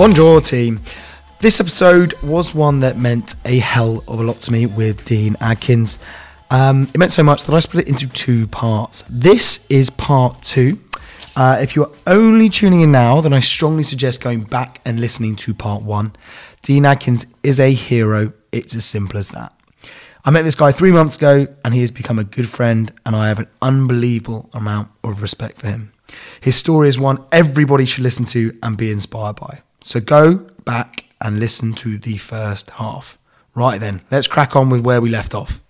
Bonjour, team. This episode was one that meant a hell of a lot to me with Dean Adkins. Um, it meant so much that I split it into two parts. This is part two. Uh, if you are only tuning in now, then I strongly suggest going back and listening to part one. Dean Adkins is a hero. It's as simple as that. I met this guy three months ago and he has become a good friend, and I have an unbelievable amount of respect for him. His story is one everybody should listen to and be inspired by. So go back and listen to the first half. Right then, let's crack on with where we left off.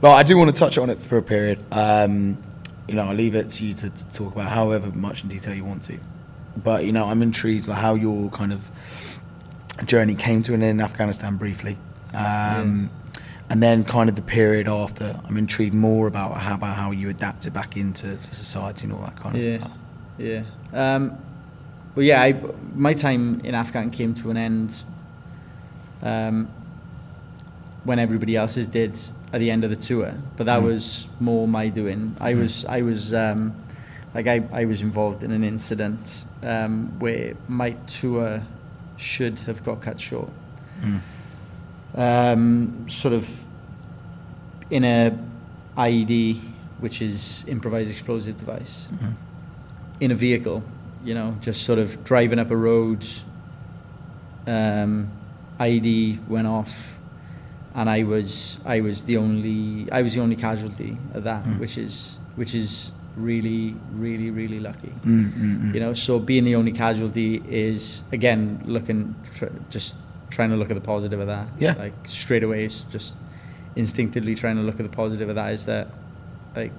Well, I do want to touch on it for a period. Um, you know, I'll leave it to you to, to talk about however much in detail you want to. But you know, I'm intrigued like how your kind of journey came to an end in Afghanistan briefly, um, and then kind of the period after. I'm intrigued more about how about how you adapted back into to society and all that kind of Yeah, stuff. yeah. Um, well, yeah, I, my time in Afghan came to an end um, when everybody else's did at the end of the tour. But that was more my doing. I was, I was, um, like, I, I was involved in an incident um, where my tour should have got cut short. Um, sort of in a IED, which is improvised explosive device, in a vehicle, you know, just sort of driving up a road. Um, IED went off, and I was I was the only I was the only casualty of that, mm. which is which is really really really lucky. Mm, mm, you know, so being the only casualty is again looking tr- just trying to look at the positive of that. Yeah. like straight away, it's just instinctively trying to look at the positive of that. Is that like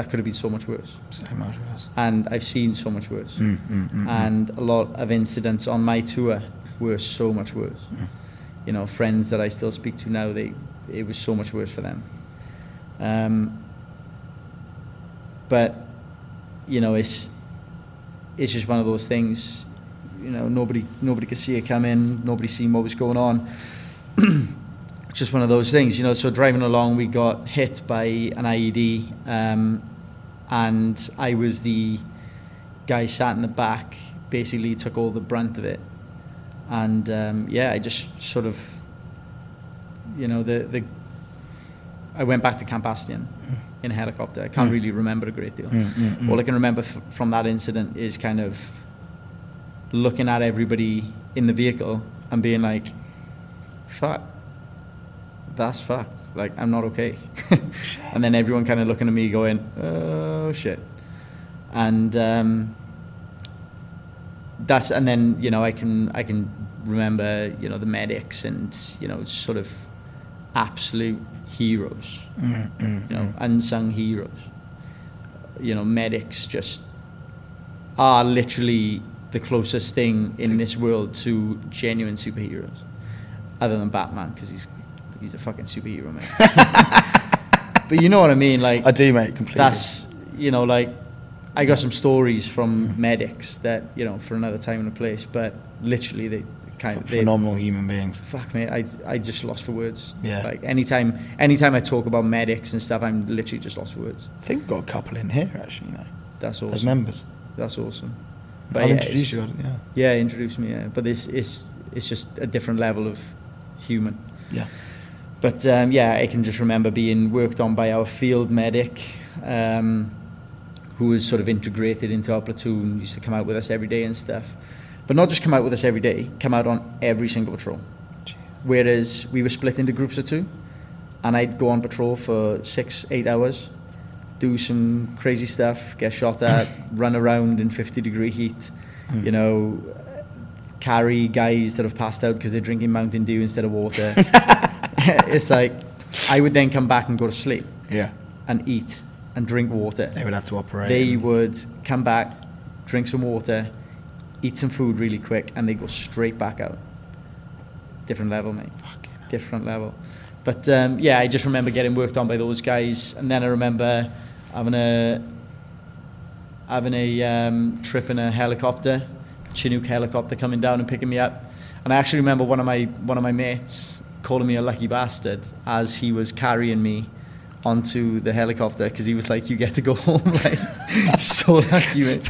that could have been so much worse So much worse. and I've seen so much worse. Mm, And a lot of incidents on my tour were so much worse. You know, friends that I still speak to now, they it was so much worse for them. Um, but you know, it's it's just one of those things. You know, nobody nobody could see it coming. Nobody seen what was going on. just one of those things, you know. So driving along, we got hit by an IED, um, and I was the guy sat in the back. Basically, took all the brunt of it, and um, yeah, I just sort of, you know, the the. I went back to Camp Bastion mm. in a helicopter. I can't mm. really remember a great deal. Mm, all I can remember f- from that incident is kind of looking at everybody in the vehicle and being like, "Fuck." That's fucked. Like, I'm not okay. and then everyone kind of looking at me going, oh, shit. And um, that's, and then, you know, I can, I can remember, you know, the medics and, you know, sort of absolute heroes, mm, mm, you know, mm. unsung heroes. You know, medics just are literally the closest thing in this world to genuine superheroes, other than Batman, because he's he's a fucking superhero, man. but you know what I mean, like I do, mate, completely. that's you know like I got some stories from medics that you know for another time and a place, but literally they kind of phenomenal human beings. fuck me, I I just lost for words. Yeah. Like anytime anytime I talk about medics and stuff, I'm literally just lost for words. I think we've got a couple in here actually, you know, That's awesome. as members. That's awesome. I'll yeah, introduce you. Yeah, Yeah, introduce me. Yeah, but this is it's just a different level of human. yeah. But um, yeah, I can just remember being worked on by our field medic, um, who was sort of integrated into our platoon, used to come out with us every day and stuff. But not just come out with us every day, come out on every single patrol. Whereas we were split into groups of two, and I'd go on patrol for six, eight hours, do some crazy stuff, get shot at, run around in 50 degree heat, you know, carry guys that have passed out because they're drinking Mountain Dew instead of water. it's like I would then come back and go to sleep Yeah, and eat and drink water. they would have to operate. They would come back, drink some water, eat some food really quick, and they go straight back out. Different level, mate. Different level. But um, yeah, I just remember getting worked on by those guys, and then I remember having a having a um, trip in a helicopter, Chinook helicopter coming down and picking me up. And I actually remember one of my one of my mates calling me a lucky bastard as he was carrying me onto the helicopter because he was like, "You get to go home." like, so lucky, mate.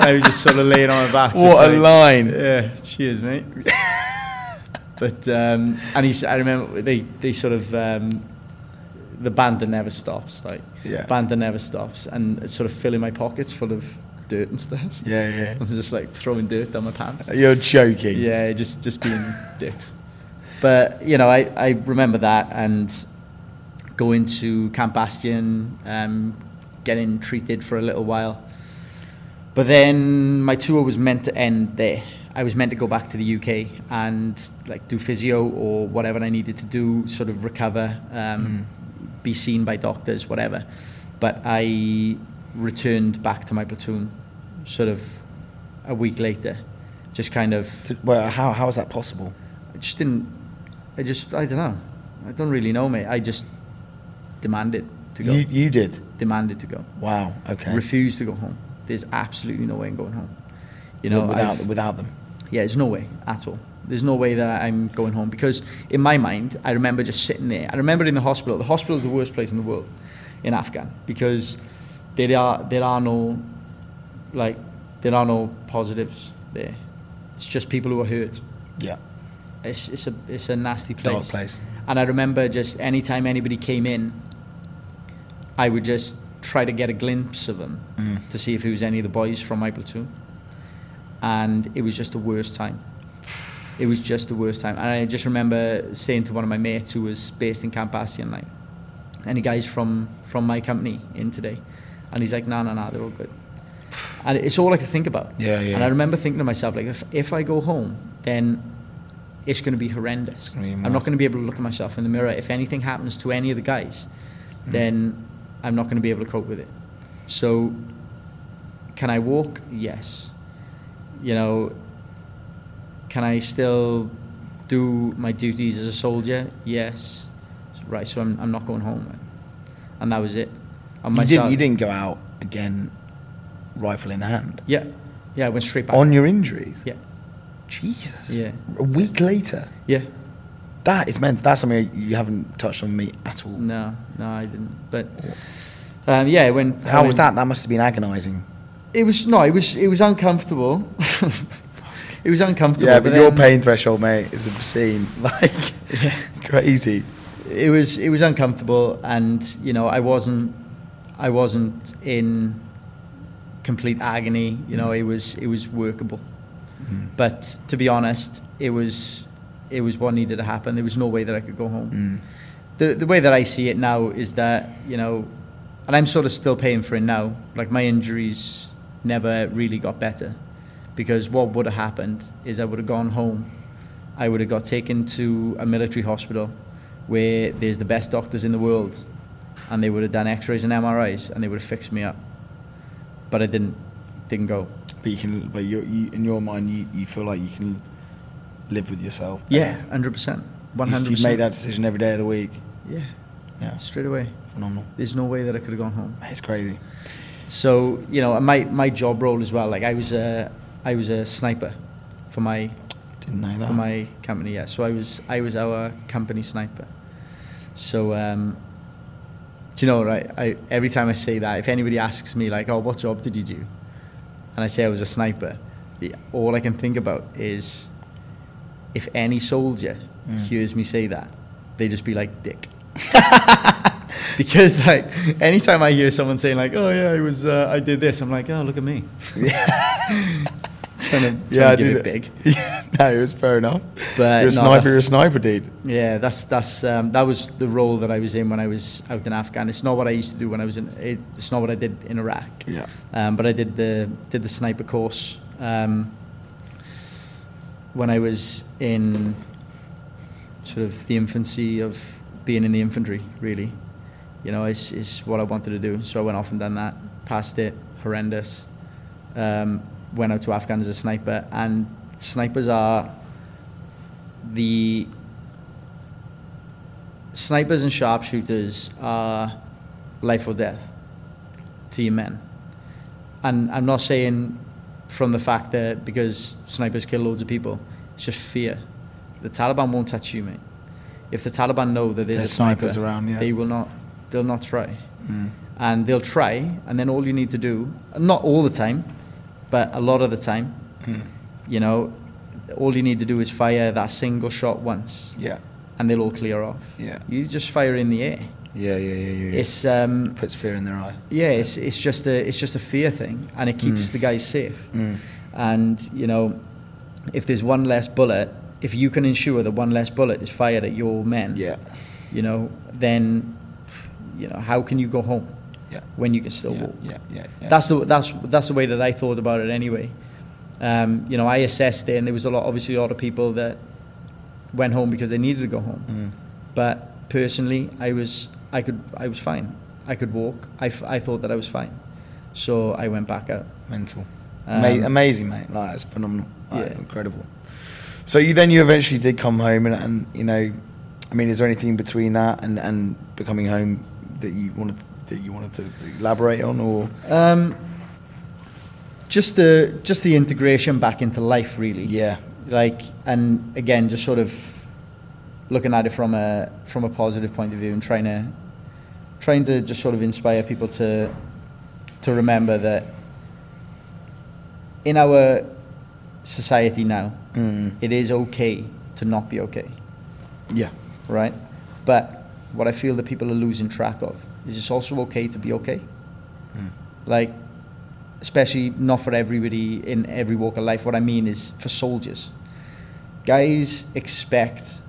I was just sort of laying on my back. What a like, line. Yeah, cheers, mate. but um, and he, I remember they they sort of um, the banter never stops. Like Yeah. banter never stops, and it's sort of filling my pockets full of dirt and stuff. Yeah, yeah. I'm just like throwing dirt down my pants. You're joking. Yeah, just just being dicks. But you know, I, I remember that and going to Camp Bastion, um, getting treated for a little while. But then my tour was meant to end there. I was meant to go back to the UK and like do physio or whatever I needed to do, sort of recover, um, be seen by doctors, whatever. But I returned back to my platoon, sort of a week later, just kind of To- Well, how, how is that possible? I just didn't. I just. I don't know. I don't really know, mate. I just demanded to go. You, you did. demanded to go. Wow. Okay. Refused to go home. There's absolutely no way I'm going home. You know, without I've- without them. yeah, there's no way at all. There's no way that I'm going home because in my mind, I remember just sitting there. I remember in the hospital. The hospital is the worst place in the world in Afghan because there are there are no like there are no positives there. It's just people who are hurt. Yeah. It's it's a it's a nasty place. Dark place. And I remember just anytime anybody came in, I would just try to get a glimpse of them Mm. to see if it was any of the boys from my platoon. And it was just the worst time. It was just the worst time. And I just remember saying to one of my mates who was based in Camp Bastion, like, any guys from, from my company in today? And he's like, no, no, no, they're all good. And it's all I could think about. Yeah, yeah. And I remember thinking to myself, like, if, if I go home, then it's going to be horrendous. be I'm not going to be able to look at myself in the mirror. If anything happens to any of the guys, mm. then I'm not going to be able to cope with it. So, can I walk? Yes. You know, can I still do my duties as a soldier? Yes. Right, so I'm, I'm not going home. Man. And that was it. And You didn't. You didn't go out again, rifle in hand. Yeah. Yeah, I went straight back. On your injuries. Yeah. Jesus. Yeah. A week later. Yeah. That is meant. That's something you haven't touched on me at all. No, no, I didn't. But um, yeah, when How I was that? That must have been agonising. It was no, it was it was uncomfortable. it was uncomfortable. Yeah, but, your then pain threshold, mate, is obscene. Like, crazy. It was it was uncomfortable, and you know I wasn't I wasn't in complete agony. You know, it was it was workable. But to be honest, it was it was what needed to happen. There was no way that I could go home. Mm. the the way that I see it now is that you know, and I'm sort of still paying for it now. Like my injuries never really got better, because what would have happened is I would have gone home, I would have got taken to a military hospital, where there's the best doctors in the world, and they would have done X-rays and MRIs, and they would have fixed me up. But I didn't didn't go. But you can. But you, you, in your mind, you, you feel like you can live with yourself. Yeah, hundred percent, one You, hundred you made that decision every day of the week. Yeah, Yeah, straight away. phenomenal. There's no way that I could have gone home. It's crazy. So you know, my my job role as well. Like I was a I was a sniper for my Didn't know that. for my company. Yeah, so I was I was our company sniper. So um, do you know right? I every time I say that, if anybody asks me like, "Oh, what job did you do?" And I say I was a sniper, the, all I can think about is if any soldier Mm. hears me say that, they just be like, "Dick." because like anytime I hear someone saying like, "Oh yeah, I was uh, I did this," I'm like, "Oh, look at me." trying to, yeah, I to give did it big. No, it was fair enough. But you're a no, sniper. You're a sniper, dude. Yeah, that's that's um, that was the role that I was in when I was out in Afghan. It's not what I used to do when I was in. It, it's not what I did in Iraq. Yeah. Um, but I did the did the sniper course um, when I was in sort of the infancy of being in the infantry. Really, you know, is is what I wanted to do. So I went off and done that. Passed it. Horrendous. Um, went out to Afghan as a sniper, and snipers are the snipers and sharpshooters are life or death to your men. And I'm not saying from the fact that because snipers kill loads of people, it's just fear. The Taliban won't touch you, mate. If the Taliban know that there's There's a sniper, snipers around, yeah. they will not. they'll not try. Mm. And they'll try, and then all you need to do, not all the time, but a lot of the time, you know, all you need to do is fire that single shot once, Yeah. and they'll all clear off. Yeah. You just fire in the air. Yeah, yeah, yeah, yeah. yeah. It's um, puts fear in their eye. yeah, it's it's just a it's just a fear thing, and it keeps the guys safe. Mm. And you know, if there's one less bullet, if you can ensure that one less bullet is fired at your men, Yeah. you know, then you know how can you go home Yeah. when you can still Yeah, walk? yeah, yeah, yeah. That's the that's that's the way that I thought about it anyway. Um, you know, I assessed it, and there was a lot, obviously, a lot of people that went home because they needed to go home. Mm. But personally, I was I could I was fine. I could walk. I, f- I thought that I was fine, so I went back out. mental. Um, Ama- amazing, mate. Like that's phenomenal. Like, Yeah. incredible. So you then you eventually did come home, and, and you know, I mean, is there anything between that and, and becoming home that you wanted that you wanted to elaborate on, or? Um, just the just the integration back into life, really. yeah, like and again just sort of looking at it from a from a positive point of view and trying to trying to just sort of inspire people to to remember that in our society now mm. it is okay to not be okay. Yeah, right? But what i feel that people are losing track of is it's also okay to be okay. Mm. like especially not for everybody in every walk of life. What i mean is for soldiers. Guys expect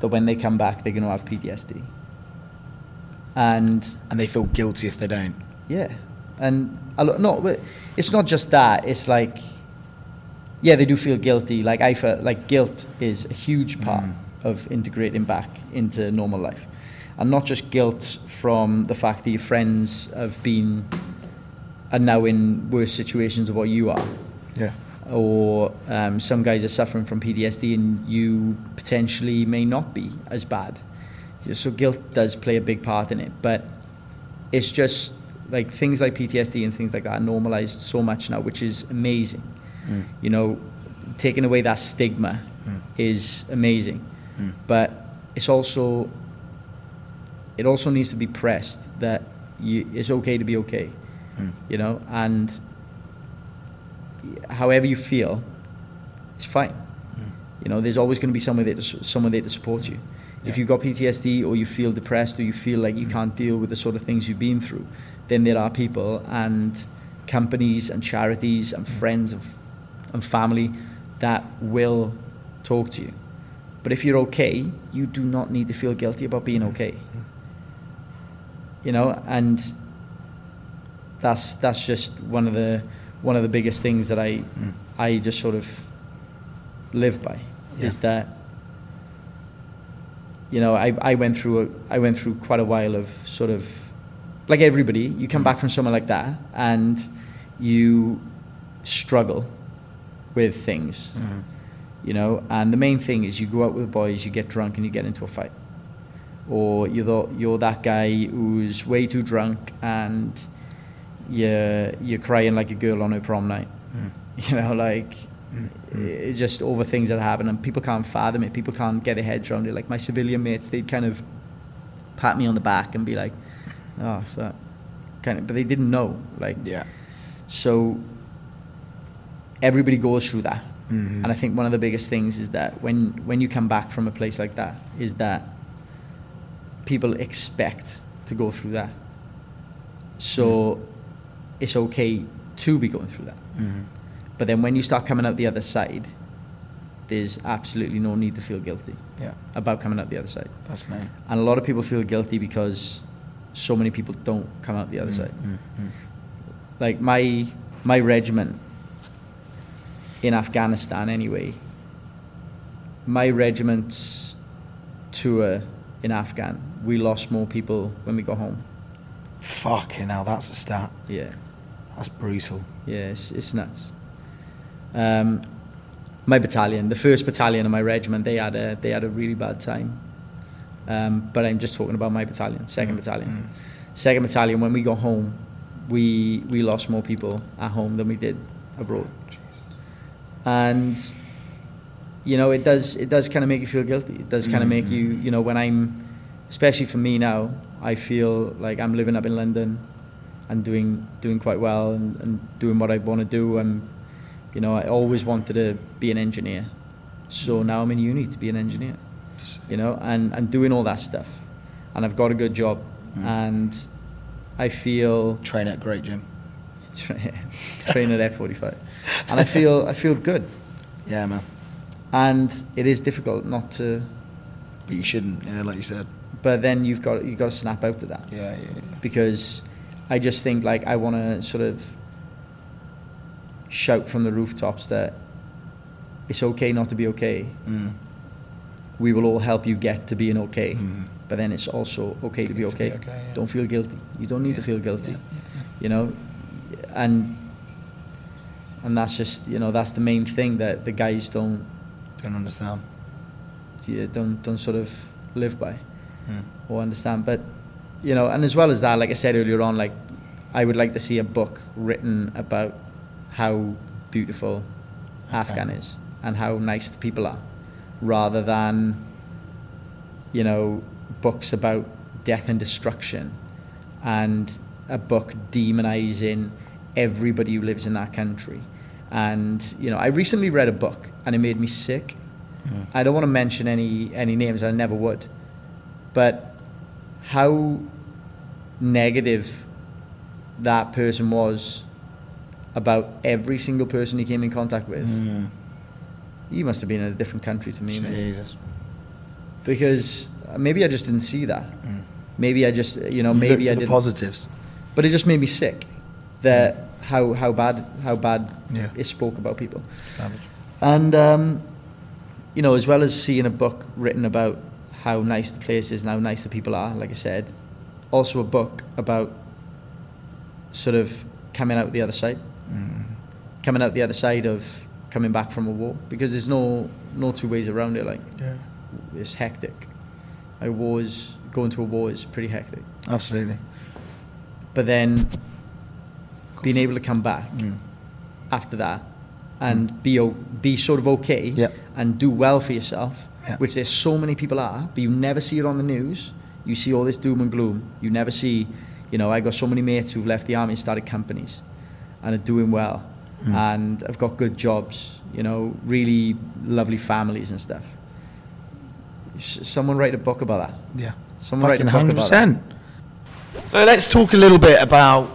that when they come back they're going to have ptsd and and they feel guilty if they don't. yeah. And a lot, no but it's not just that. It's like yeah they do feel guilty. Like i feel like guilt is a huge part Mm. of integrating back into normal life and not just guilt from the fact that your friends have been are now in worse situations of what you are Yeah, or um, some guys are suffering from PTSD and you potentially may not be as bad. So guilt does play a big part in it, but it's just like things like PTSD and things like that are normalized so much now, which is amazing. Mm. You know, taking away that stigma Mm. is amazing, Mm. but it's also it also needs to be pressed that you, it's okay to be okay Mm. you know, and however you feel, it's fine. Hmm. You know, there's always going to be someone there to, someone there to support you. If you've got PTSD or you feel depressed or you feel like you hmm. can't deal with the sort of things you've been through, then there are people and companies and charities and hmm. friends of, and family that will talk to you. But if you're okay, you do not need to feel guilty about being okay. You know, and that's that's just one of the one of the biggest things that I Mm. I just sort of live by is that you know I, I went through a, I went through quite a while of sort of like everybody you come Mm. back from somewhere like that and you struggle with things Mhm. you know and the main thing is you go out with the boys you get drunk and you get into a fight or you're you're that guy who's way too drunk and you're you're crying like a girl on her prom night. Mm. you know like Mm. it's just over things that happen and people can't fathom it. People can't get their heads around it. Like my civilian mates they'd kind of pat me on the back and be like oh fuck. Kind of but they didn't know like yeah, so everybody goes through that. Mhm. and I think one of the biggest things is that when when you come back from a place like that is that people expect to go through that. So it's okay to be going through that. Mhm. But then when you start coming out the other side, there's absolutely no need to feel guilty yeah, about coming out the other side. fascinating. And a lot of people feel guilty because so many people don't come out the other side. Mm, mm, like my my regiment in Afghanistan anyway my regiment's tour in Afghan we lost more people when we got home. Fucking hell, that's a stat. yeah That's brutal. yeah it's, it's nuts um, my battalion the first battalion of my regiment they had a they had a really bad time um, but I'm just talking about my battalion second Mm, battalion mm. second battalion when we got home we we lost more people at home than we did abroad and you know it does it does kind of make you feel guilty it does kind of make you mm-hmm. you know when i'm especially for me now I feel like I'm living up in London and doing doing quite well and, and doing what I want to do. I'm, you know, I always wanted to be an engineer, so mm-hmm. now I'm in uni to be an engineer. You know, and and doing all that stuff, and I've got a good job, mm-hmm. and I feel Train at great gym. train at F45, and I feel I feel good, Yeah, man. And it is difficult not to, But you shouldn't. Yeah, like you said. but then you've got you've got to snap out of that. Yeah, yeah. yeah. because I just think like I want to sort of shout from the rooftops that it's okay not to be okay. Mm. We will all help you get to being okay, Mm. but then it's also okay to be To be okay. okay, yeah. Don't feel guilty. You don't need to feel guilty. yeah, yeah, You know, and and that's just you know that's the main thing that the guys don't Don't understand. yeah, don't don't sort of live by. Mm. or understand. But you know, and as well as that, like I said earlier on, like I would like to see a book written about how beautiful Afghan is and how nice the people are, rather than you know books about death and destruction, and a book demonizing everybody who lives in that country. And you know, I recently read a book and it made me sick. Mm. I don't want to mention any any names. I never would. But how negative that person was about every single person he came in contact with. Mm. He must have been in a different country to me. Jesus. Because uh, maybe I just didn't see that. Mm. Maybe I just, you know, You maybe I didn't. positives. But it just made me sick. That how how bad how bad Yeah. it spoke about people. Savage. And um, you know, as well as seeing a book written about how nice the place is and how nice the people are, like I said, also a book about sort of coming out the other side, Mm. coming out the other side of coming back from a war, because there's no no two ways around it. Like Yeah. it's hectic. A war is going to a war is pretty hectic. Absolutely. But then being able to come back Mm. after that and be be sort of okay Yep. and do well for yourself, which there's so many people are, but you never see it on the news. You see all this doom and gloom. You never see, you know, I got so many mates who've left the army and started companies and are doing well Mm. and have got good jobs, you know, really lovely families and stuff. Someone write a book about that. Yeah. Someone write a book hundred about that. So let's talk a little bit about,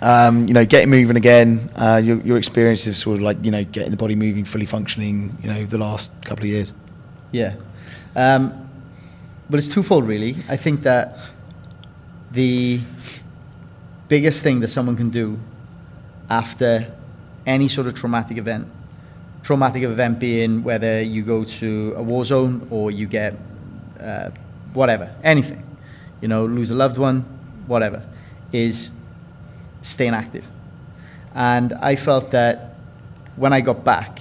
um, you know, getting moving again. Uh, your your experience of sort of like you know getting the body moving, fully functioning. You know, the last couple of years. Yeah. Um, well, it's twofold, really. I think that the biggest thing that someone can do after any sort of traumatic event, traumatic event being whether you go to a war zone or you get uh, whatever, anything, you know, lose a loved one, whatever, is staying active. And I felt that when I got back,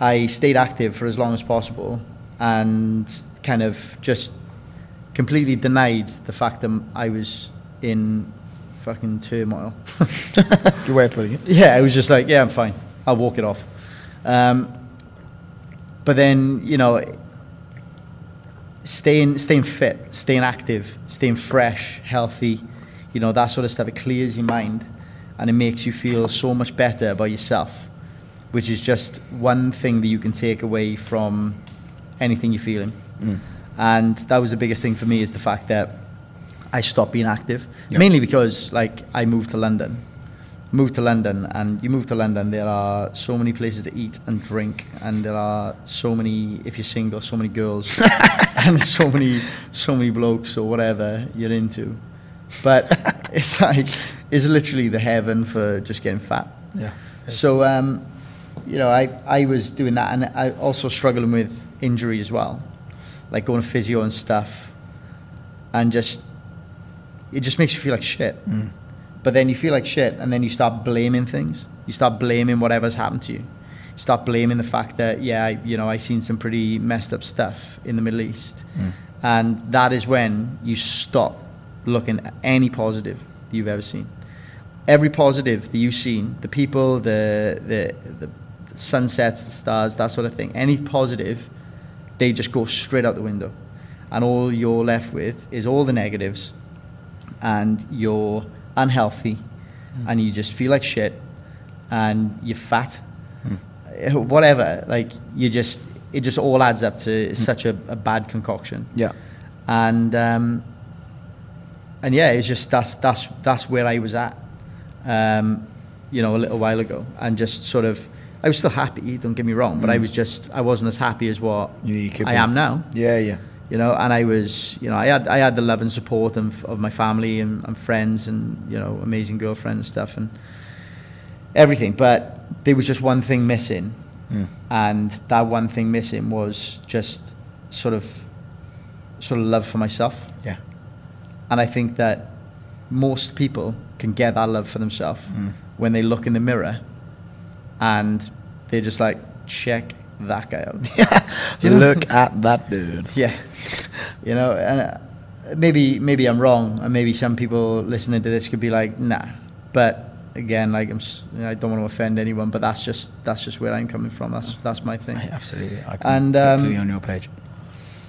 I stayed active for as long as possible and kind of just completely denied the fact that I was in fucking turmoil. Good way of putting it. yeah, I was just like, yeah, I'm fine. I'll walk it off. Um, but then, you know, staying staying fit, staying active, staying fresh, healthy, you know, that sort of stuff, it clears your mind and it makes you feel so much better about yourself, which is just one thing that you can take away from anything you're feeling. Mm. And that was the biggest thing for me is the fact that I stopped being active, Yeah. mainly because like I moved to London. Moved to London, and you move to London. There are so many places to eat and drink, and there are so many. If you're single, so many girls, and so many, so many blokes or whatever you're into. But it's like it's literally the heaven for just getting fat. Yeah. So, um, you know, I, I was doing that and I also struggling with injury as well, like going to physio and stuff. And just, it just makes you feel like shit. Mm. But then you feel like shit and then you start blaming things. You start blaming whatever's happened to you. You start blaming the fact that, yeah, I, you know, I seen some pretty messed up stuff in the Middle East. Mm. And that is when you stop looking at any positive that you've ever seen. Every positive that you've seen, the people, the, the, the sunsets, the stars, that sort of thing, any positive, they just go straight out the window. and all you're left with is all the negatives, and you're unhealthy, and you just feel like shit, and you're fat, Eh, whatever. Like you just, it just all adds up to such a, a bad concoction Yeah. and um, and yeah, it's just that's that's that's where I was at, um, you know, a little while ago, and just sort of, I was still happy. Don't get me wrong, but I was just I wasn't as happy as what You, you could I be. am now, Yeah, yeah. you know. And I was, you know, I had I had the love and support of, of my family and, and friends, and you know, amazing girlfriend and stuff, and everything. But there was just one thing missing, Mm. and that one thing missing was just sort of sort of love for myself. And I think that most people can get that love for themselves when they look in the mirror and they're just like, check that guy out. You know? Look at that dude. Yeah. You know, and uh, maybe maybe I'm wrong, and maybe some people listening to this could be like, nah. But again, like I'm, s- I don't want to offend anyone, but that's just that's just where I'm coming from. That's that's my thing. Right, absolutely. I can And, um, on your page.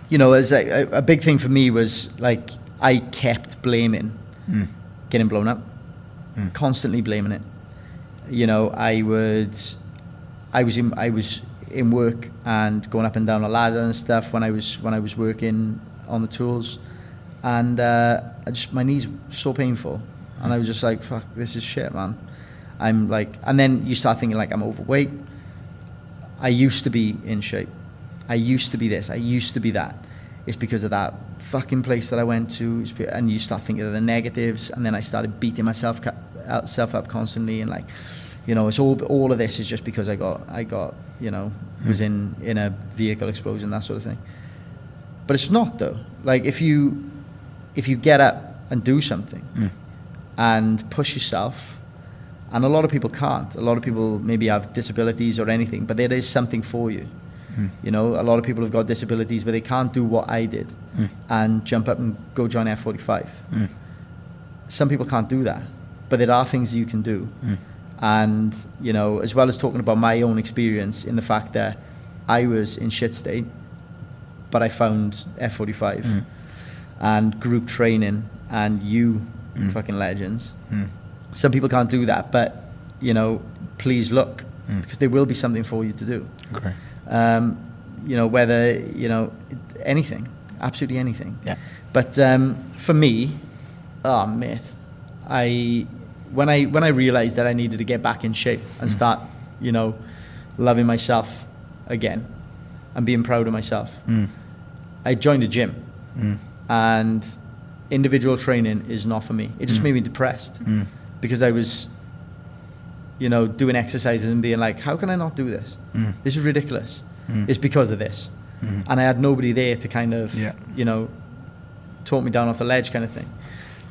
you know, as a, a big thing for me was like I kept blaming Mm. getting blown up, Mm. constantly blaming it. You know, I would, I was in, I was in work and going up and down a ladder and stuff when I was when I was working on the tools, and uh, I just my knees were so painful, and I was just like, fuck, this is shit, man. I'm like, and then you start thinking like I'm overweight. I used to be in shape. I used to be this. I used to be that. It's because of that fucking place that I went to, and you start thinking of the negatives, and then I started beating myself self up constantly, and like, you know, it's all all of this is just because I got I got you know was in in a vehicle explosion that sort of thing. But it's not though. Like if you if you get up and do something Mm. and push yourself, and a lot of people can't. A lot of people maybe have disabilities or anything, but there is something for you. Mm. You know, a lot of people have got disabilities, but they can't do what I did Mm. and jump up and go join F45. Mm. Some people can't do that, but there are things you can do. Mm. And, you know, as well as talking about my own experience in the fact that I was in shit state, but I found F45 Mm. and group training and you Mm. fucking legends. Some people can't do that, but, you know, please look because there will be something for you to do. Okay. Um, you know, whether, you know, anything, absolutely anything. Yeah. But um, for me, oh mate, I when I when I realized that I needed to get back in shape and Mm. start, you know, loving myself again and being proud of myself, Mm. I joined a gym Mm. and individual training is not for me. It just Mm. made me depressed Mm. because I was, you know, doing exercises and being like, how can I not do this? Mm. This is ridiculous. Mm. It's because of this. Mm. And I had nobody there to kind of, Yeah. you know, talk me down off the ledge kind of thing.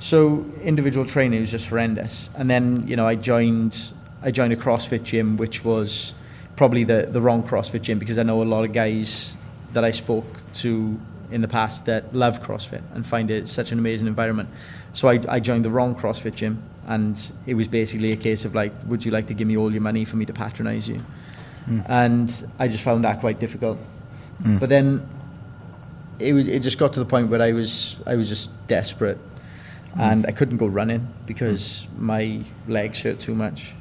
So individual training was just horrendous. And then, you know, I joined I joined a CrossFit gym, which was probably the, the wrong CrossFit gym because I know a lot of guys that I spoke to in the past that love CrossFit and find it such an amazing environment. So I, I joined the wrong CrossFit gym and it was basically a case of like, would you like to give me all your money for me to patronize you? Mm. And I just found that quite difficult. Mm. But then it was it just got to the point where I was I was just desperate and I couldn't go running because my legs hurt too much.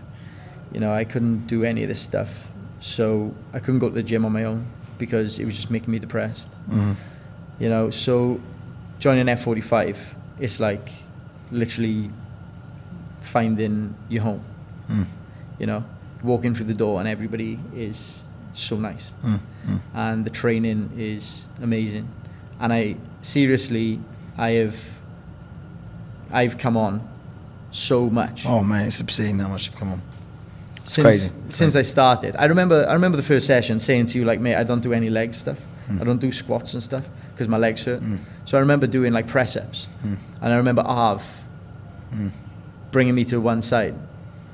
You know, I couldn't do any of this stuff. So I couldn't go to the gym on my own because it was just making me depressed. Mm. You know, so joining F45, it's like literally finding your home. Mm. You know, walking through the door and everybody is so nice Mm. Mm. and the training is amazing. And I seriously, I have, I've come on so much Oh man, it's obscene how much you've come on. since crazy. since I started. I remember, I remember the first session saying to you like, mate, I don't do any leg stuff. Mm. I don't do squats and stuff because my legs hurt. Mm. So I remember doing like press ups, Mm. and I remember Arv Mm. Bringing me to one side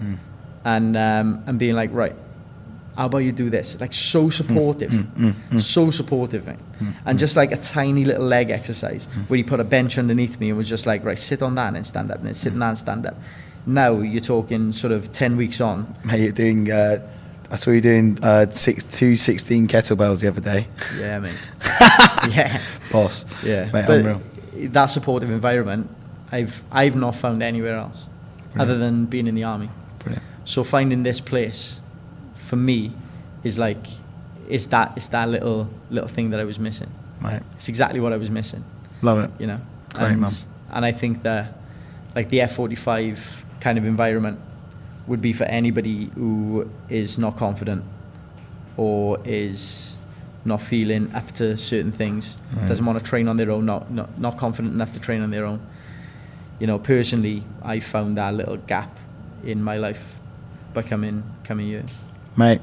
Mm. and um, and being like, right, how about you do this? Like so supportive, Mm, mm, so supportive, mate. Mm, And just like a tiny little leg exercise where he put a bench underneath me and was just like, right, sit on that and then stand up, and then sit on that and stand up. Now you're talking sort of ten weeks on. Mate, you're doing uh, I saw you doing uh, six, two 16 kettlebells the other day. Yeah, mate. yeah, Boss. yeah. Mate, but unreal. that supportive environment, I've I've not found anywhere else, other than being in the army. Brilliant. So finding this place, for me, is like, it's that it's that little little thing that I was missing. Mate, It's exactly what I was missing. love it. you know. Great, and, man. and I think that like the F45 kind of environment would be for anybody who is not confident or is not feeling up to certain things, Right. doesn't want to train on their own, not, not, not confident enough to train on their own. You know, personally, I found that little gap in my life by coming, coming here. Mate,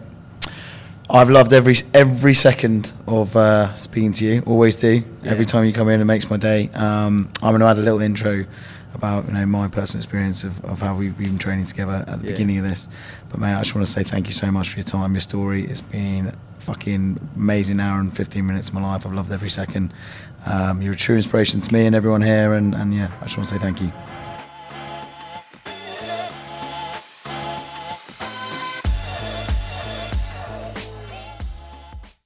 I've loved every every second of uh, speaking to you. Always do. Every time you come in, it makes my day. Um, I'm going to add a little intro about you know my personal experience of, of how we've been training together at the Yeah. beginning of this. But mate, I just want to say thank you so much for your time, your story. It's been fucking amazing hour and 15 minutes of my life. I've loved every second. Um, you're a true inspiration to me and everyone here. And, and yeah, I just want to say thank you.